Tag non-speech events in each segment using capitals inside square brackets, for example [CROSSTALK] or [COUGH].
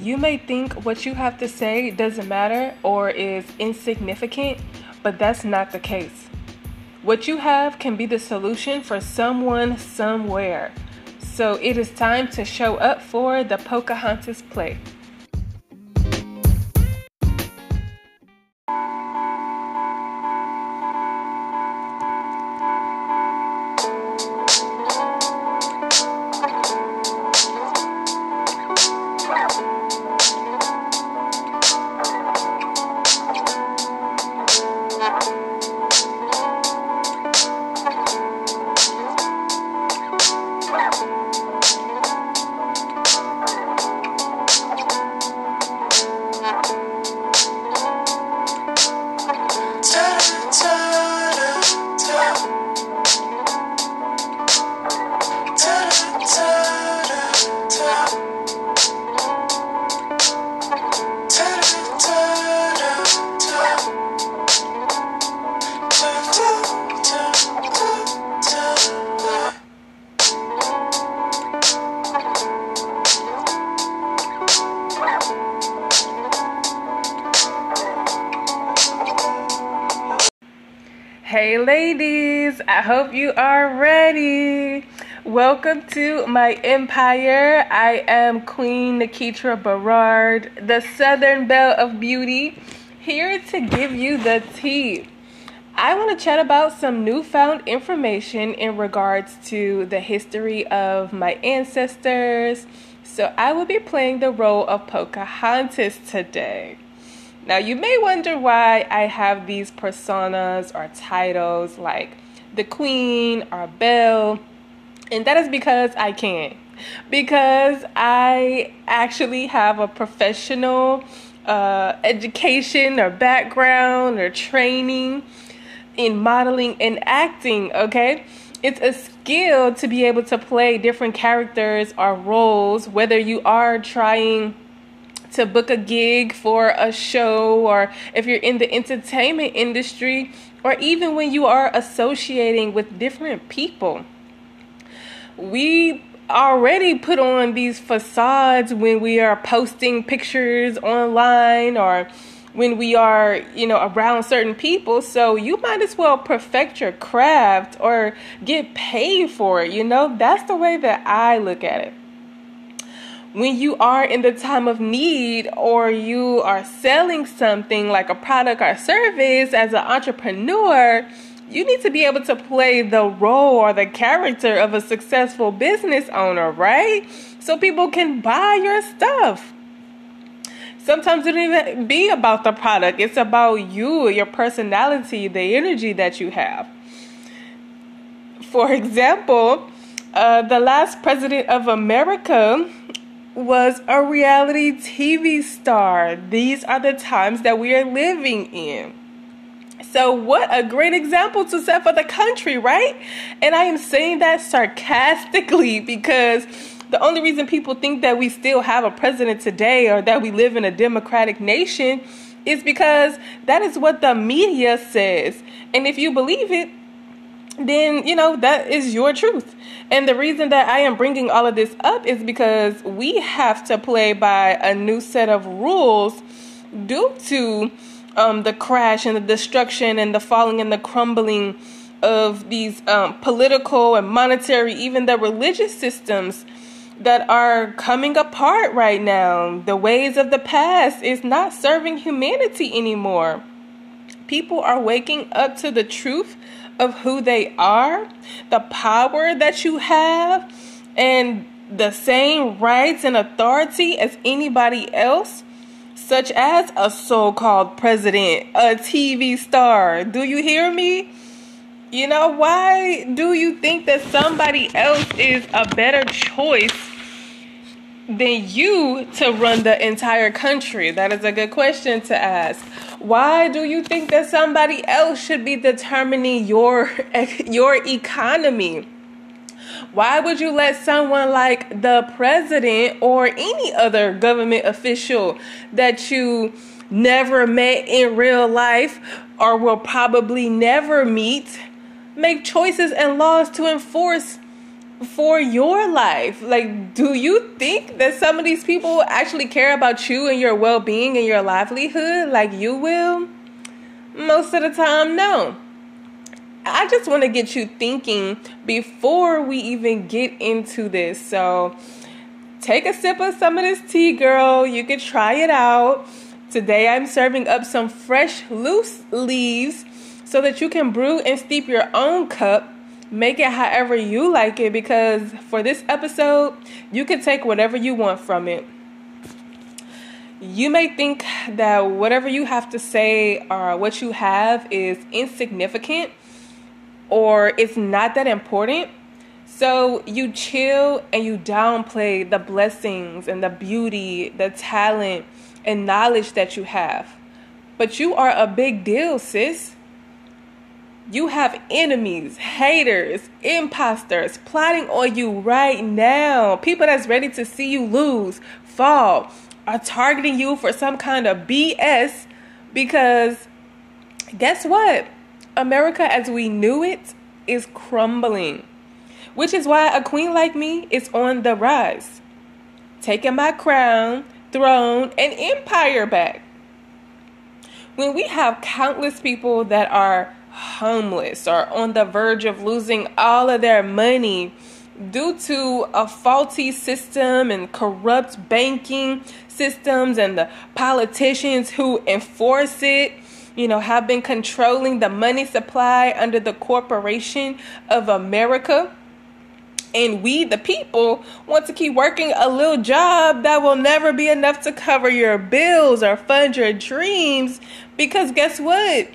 You may think what you have to say doesn't matter or is insignificant, but that's not the case. What you have can be the solution for someone somewhere. So it is time to show up for the Pocahontas play. Hey, ladies, I hope you are ready. Welcome to my empire. I am Queen Nikitra Berard, the Southern Belle of Beauty, here to give you the tea. I want to chat about some newfound information in regards to the history of my ancestors. So, I will be playing the role of Pocahontas today. Now, you may wonder why I have these personas or titles like the Queen or Belle, and that is because I can't, Because I actually have a professional uh, education or background or training in modeling and acting, okay? It's a skill to be able to play different characters or roles, whether you are trying to book a gig for a show or if you're in the entertainment industry or even when you are associating with different people. We already put on these facades when we are posting pictures online or when we are, you know, around certain people. So you might as well perfect your craft or get paid for it, you know? That's the way that I look at it when you are in the time of need or you are selling something like a product or service as an entrepreneur, you need to be able to play the role or the character of a successful business owner, right? So people can buy your stuff. Sometimes it don't even be about the product, it's about you, your personality, the energy that you have. For example, uh, the last president of America was a reality TV star. These are the times that we are living in. So, what a great example to set for the country, right? And I am saying that sarcastically [LAUGHS] because the only reason people think that we still have a president today or that we live in a democratic nation is because that is what the media says. And if you believe it, then you know that is your truth. And the reason that I am bringing all of this up is because we have to play by a new set of rules due to um, the crash and the destruction and the falling and the crumbling of these um, political and monetary, even the religious systems that are coming apart right now. The ways of the past is not serving humanity anymore. People are waking up to the truth of who they are, the power that you have, and the same rights and authority as anybody else, such as a so called president, a TV star. Do you hear me? You know, why do you think that somebody else is a better choice than you to run the entire country? That is a good question to ask. Why do you think that somebody else should be determining your [LAUGHS] your economy? Why would you let someone like the president or any other government official that you never met in real life or will probably never meet make choices and laws to enforce for your life. Like, do you think that some of these people actually care about you and your well being and your livelihood like you will? Most of the time, no. I just want to get you thinking before we even get into this. So, take a sip of some of this tea, girl. You could try it out. Today, I'm serving up some fresh loose leaves so that you can brew and steep your own cup make it however you like it because for this episode, you can take whatever you want from it. You may think that whatever you have to say or what you have is insignificant or it's not that important. So you chill and you downplay the blessings and the beauty, the talent and knowledge that you have. But you are a big deal, sis. You have enemies, haters, imposters plotting on you right now. People that's ready to see you lose, fall, are targeting you for some kind of BS because guess what? America as we knew it is crumbling. Which is why a queen like me is on the rise. Taking my crown, throne, and empire back. When we have countless people that are homeless or on the verge of losing all of their money due to a faulty system and corrupt banking systems and the politicians who enforce it you know have been controlling the money supply under the corporation of America. And we the people want to keep working a little job that will never be enough to cover your bills or fund your dreams because guess what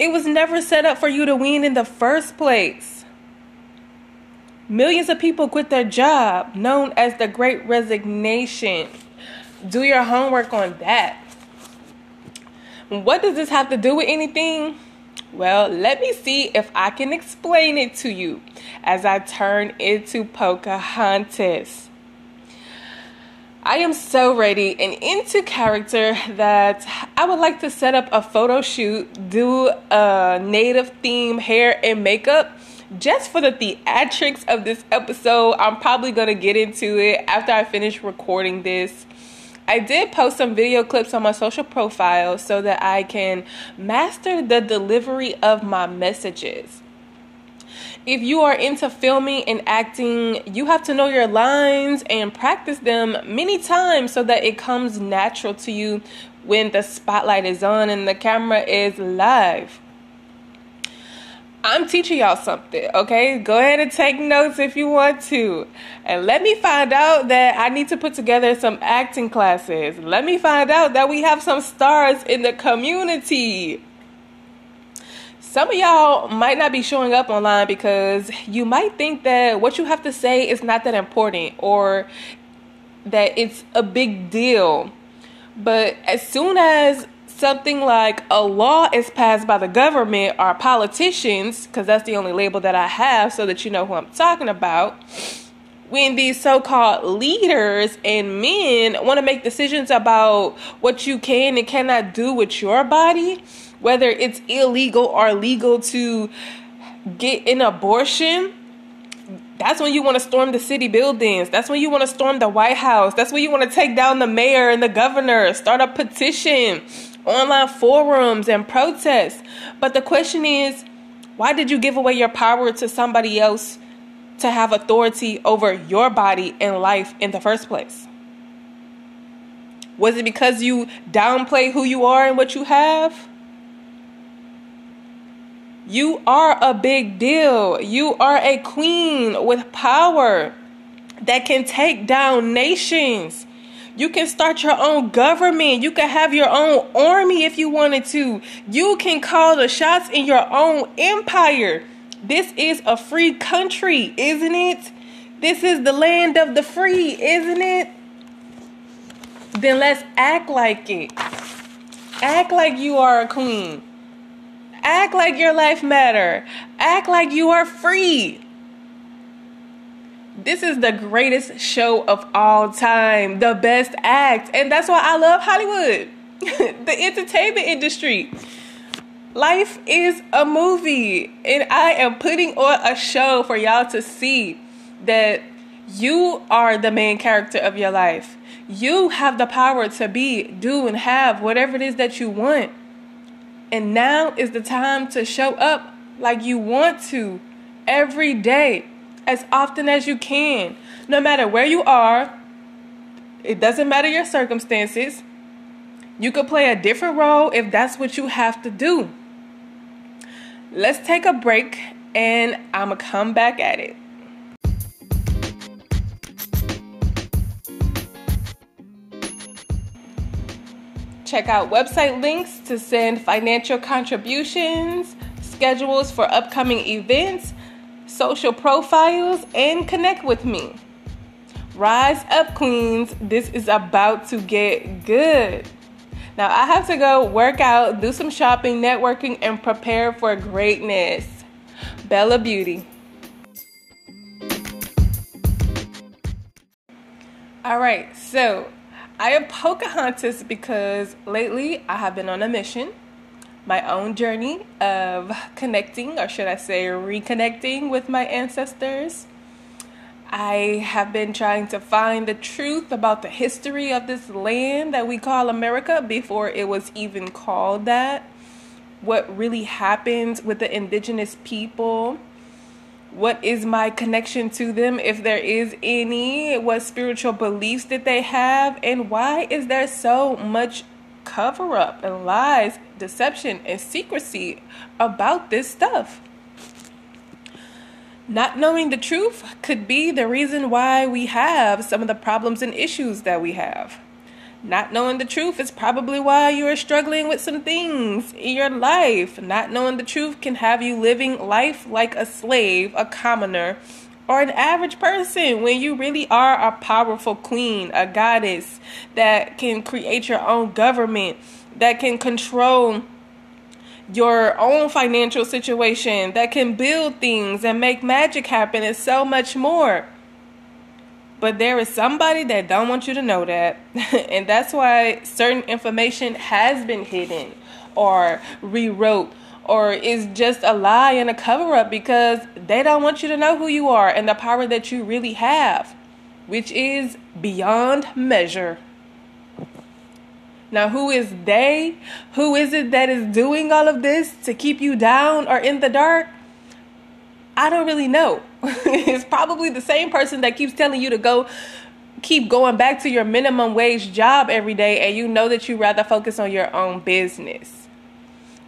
it was never set up for you to win in the first place. Millions of people quit their job, known as the Great Resignation. Do your homework on that. What does this have to do with anything? Well, let me see if I can explain it to you as I turn into Pocahontas. I am so ready and into character that I would like to set up a photo shoot, do a native theme hair and makeup just for the theatrics of this episode. I'm probably going to get into it after I finish recording this. I did post some video clips on my social profile so that I can master the delivery of my messages if you are into filming and acting, you have to know your lines and practice them many times so that it comes natural to you when the spotlight is on and the camera is live. I'm teaching y'all something, okay? Go ahead and take notes if you want to. And let me find out that I need to put together some acting classes. Let me find out that we have some stars in the community some of y'all might not be showing up online because you might think that what you have to say is not that important or that it's a big deal. But as soon as something like a law is passed by the government or politicians, because that's the only label that I have so that you know who I'm talking about, when these so called leaders and men want to make decisions about what you can and cannot do with your body, whether it's illegal or legal to get an abortion, that's when you want to storm the city buildings. That's when you want to storm the White House. That's when you want to take down the mayor and the governor, start a petition, online forums, and protests. But the question is, why did you give away your power to somebody else to have authority over your body and life in the first place? Was it because you downplay who you are and what you have? You are a big deal. You are a queen with power that can take down nations. You can start your own government. You can have your own army if you wanted to. You can call the shots in your own empire. This is a free country, isn't it? This is the land of the free, isn't it? Then let's act like it. Act like you are a queen. Act like your life matter. Act like you are free. This is the greatest show of all time, the best act, and that's why I love Hollywood. [LAUGHS] the entertainment industry. Life is a movie, and I am putting on a show for y'all to see. that you are the main character of your life. You have the power to be, do, and have whatever it is that you want. And now is the time to show up like you want to every day, as often as you can. No matter where you are, it doesn't matter your circumstances. You could play a different role if that's what you have to do. Let's take a break and I'm going to come back at it. Check out website links to send financial contributions, schedules for upcoming events, social profiles, and connect with me. Rise up, Queens. This is about to get good. Now, I have to go work out, do some shopping, networking, and prepare for greatness. Bella Beauty. All right, so I am Pocahontas because lately I have been on a mission, my own journey of connecting, or should I say, reconnecting with my ancestors. I have been trying to find the truth about the history of this land that we call America before it was even called that. What really happened with the indigenous people what is my connection to them if there is any what spiritual beliefs that they have and why is there so much cover up and lies deception and secrecy about this stuff? Not knowing the truth could be the reason why we have some of the problems and issues that we have not knowing the truth is probably why you are struggling with some things in your life. Not knowing the truth can have you living life like a slave, a commoner, or an average person when you really are a powerful queen, a goddess that can create your own government, that can control your own financial situation, that can build things and make magic happen, and so much more. But there is somebody that don't want you to know that. [LAUGHS] and that's why certain information has been hidden or rewrote or is just a lie and a cover up because they don't want you to know who you are and the power that you really have, which is beyond measure. Now, who is they? Who is it that is doing all of this to keep you down or in the dark? I don't really know. [LAUGHS] it's probably the same person that keeps telling you to go keep going back to your minimum wage job every day and you know that you rather focus on your own business.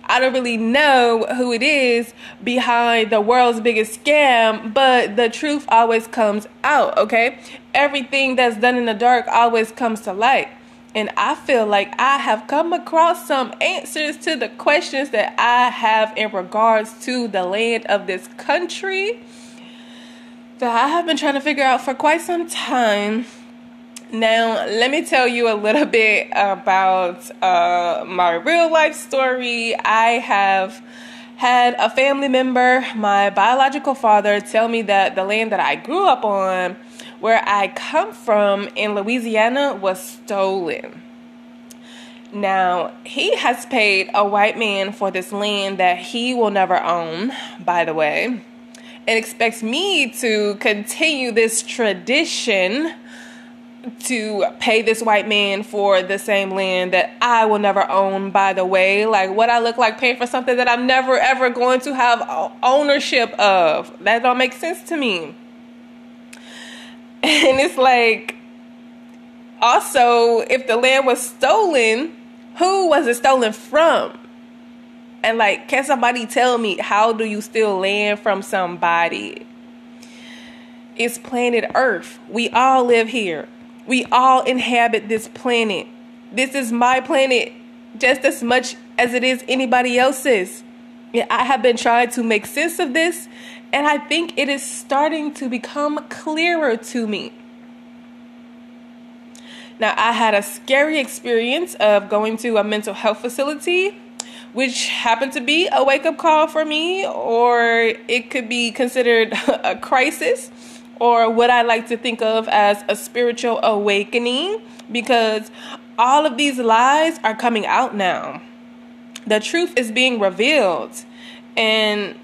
I don't really know who it is behind the world's biggest scam, but the truth always comes out, okay? Everything that's done in the dark always comes to light. And I feel like I have come across some answers to the questions that I have in regards to the land of this country that I have been trying to figure out for quite some time. Now, let me tell you a little bit about uh, my real life story. I have had a family member, my biological father, tell me that the land that I grew up on where I come from in Louisiana was stolen. Now, he has paid a white man for this land that he will never own, by the way, and expects me to continue this tradition to pay this white man for the same land that I will never own, by the way. Like, what I look like paying for something that I'm never ever going to have ownership of. That don't make sense to me. [LAUGHS] And it's like, also, if the land was stolen, who was it stolen from? And like, can somebody tell me how do you steal land from somebody? It's planet Earth. We all live here. We all inhabit this planet. This is my planet just as much as it is anybody else's. I have been trying to make sense of this and I think it is starting to become clearer to me. Now, I had a scary experience of going to a mental health facility, which happened to be a wake up call for me, or it could be considered [LAUGHS] a crisis, or what I like to think of as a spiritual awakening, because all of these lies are coming out now. The truth is being revealed. And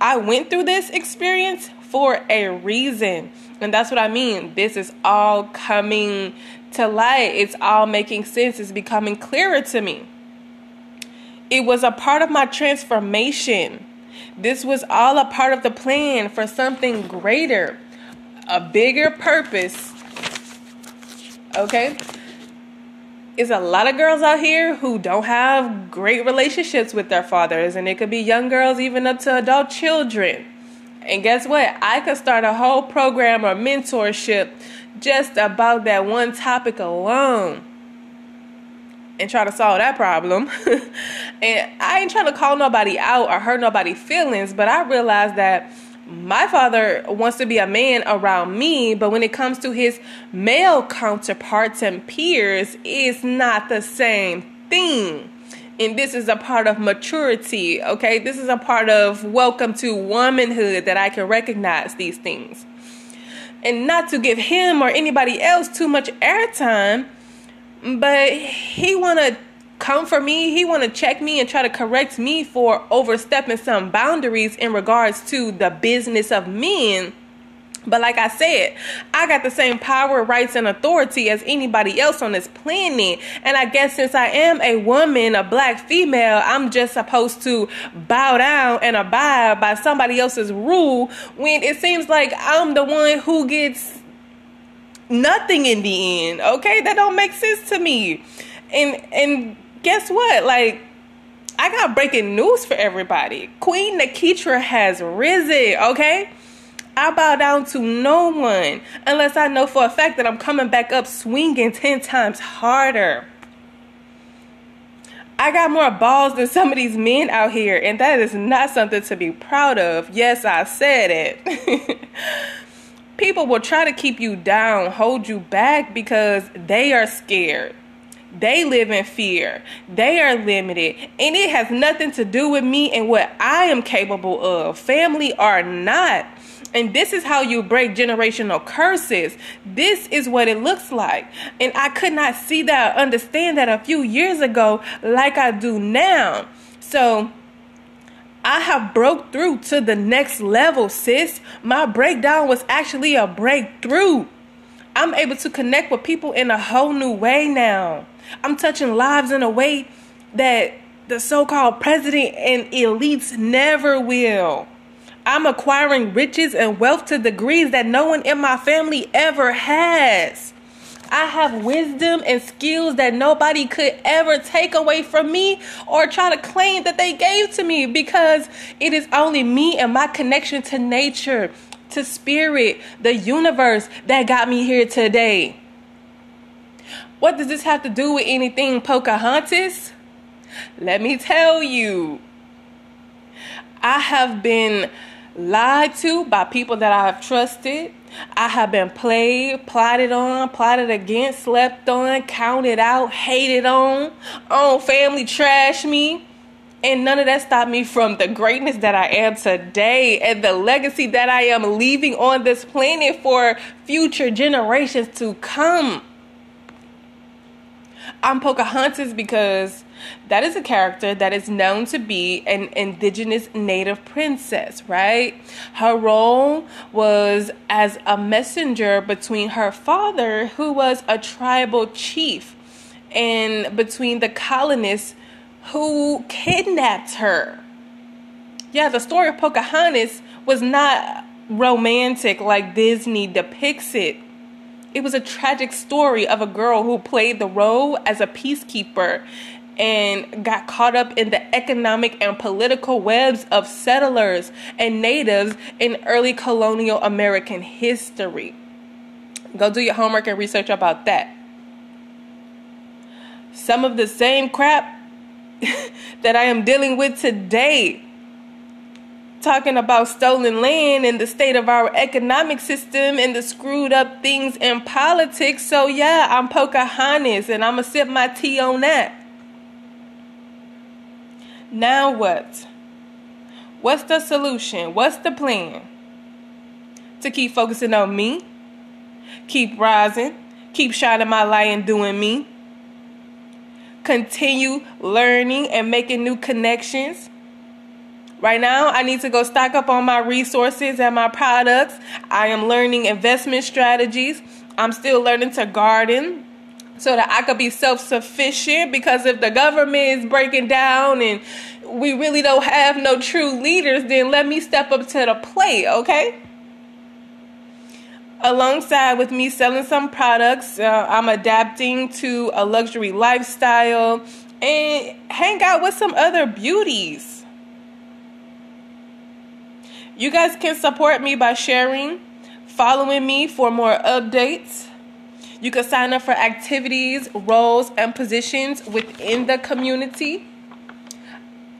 I went through this experience for a reason. And that's what I mean. This is all coming to light. It's all making sense. It's becoming clearer to me. It was a part of my transformation. This was all a part of the plan for something greater, a bigger purpose. Okay? It's a lot of girls out here who don't have great relationships with their fathers, and it could be young girls even up to adult children. And guess what? I could start a whole program or mentorship just about that one topic alone and try to solve that problem. [LAUGHS] and I ain't trying to call nobody out or hurt nobody's feelings, but I realized that my father wants to be a man around me, but when it comes to his male counterparts and peers, it's not the same thing. And this is a part of maturity, okay? This is a part of welcome to womanhood that I can recognize these things. And not to give him or anybody else too much airtime, but he want to come for me. He want to check me and try to correct me for overstepping some boundaries in regards to the business of men. But like I said, I got the same power, rights, and authority as anybody else on this planet. And I guess since I am a woman, a black female, I'm just supposed to bow down and abide by somebody else's rule when it seems like I'm the one who gets nothing in the end. Okay, that don't make sense to me. And and guess what? Like, I got breaking news for everybody. Queen Nikitra has risen, okay? I bow down to no one unless I know for a fact that I'm coming back up swinging 10 times harder. I got more balls than some of these men out here, and that is not something to be proud of. Yes, I said it. [LAUGHS] People will try to keep you down, hold you back because they are scared. They live in fear. They are limited. And it has nothing to do with me and what I am capable of. Family or not. And this is how you break generational curses. This is what it looks like. And I could not see that, understand that a few years ago like I do now. So I have broke through to the next level, sis. My breakdown was actually a breakthrough. I'm able to connect with people in a whole new way now. I'm touching lives in a way that the so called president and elites never will. I'm acquiring riches and wealth to degrees that no one in my family ever has. I have wisdom and skills that nobody could ever take away from me or try to claim that they gave to me because it is only me and my connection to nature, to spirit, the universe that got me here today. What does this have to do with anything Pocahontas? Let me tell you. I have been lied to by people that I have trusted. I have been played, plotted on, plotted against, slept on, counted out, hated on, on family trash me. And none of that stopped me from the greatness that I am today and the legacy that I am leaving on this planet for future generations to come. I'm Pocahontas because that is a character that is known to be an indigenous native princess, right? Her role was as a messenger between her father, who was a tribal chief, and between the colonists who kidnapped her. Yeah, the story of Pocahontas was not romantic like Disney depicts it it was a tragic story of a girl who played the role as a peacekeeper and got caught up in the economic and political webs of settlers and natives in early colonial American history. Go do your homework and research about that. Some of the same crap [LAUGHS] that I am dealing with today talking about stolen land and the state of our economic system and the screwed up things in politics. So, yeah, I'm Pocahontas and I'm going to sip my tea on that. Now, what? What's the solution? What's the plan? To keep focusing on me, keep rising, keep shining my light and doing me, continue learning and making new connections Right now, I need to go stock up on my resources and my products. I am learning investment strategies. I'm still learning to garden so that I could be self sufficient because if the government is breaking down and we really don't have no true leaders, then let me step up to the plate, okay? Alongside with me selling some products, uh, I'm adapting to a luxury lifestyle and hang out with some other beauties. You guys can support me by sharing, following me for more updates. You can sign up for activities, roles, and positions within the community.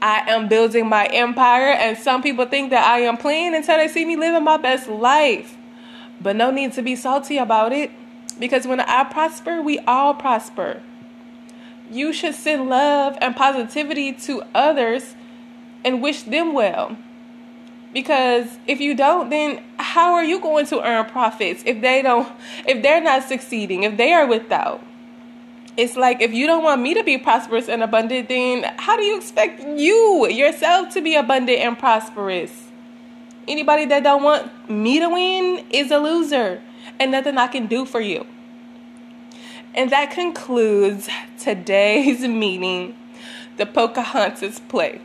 I am building my empire, and some people think that I am playing until they see me living my best life. But no need to be salty about it because when I prosper, we all prosper. You should send love and positivity to others and wish them well. Because if you don't, then how are you going to earn profits if they don't if they're not succeeding, if they are without? It's like if you don't want me to be prosperous and abundant, then how do you expect you yourself to be abundant and prosperous? Anybody that don't want me to win is a loser and nothing I can do for you. And that concludes today's [LAUGHS] meeting, the Pocahontas play.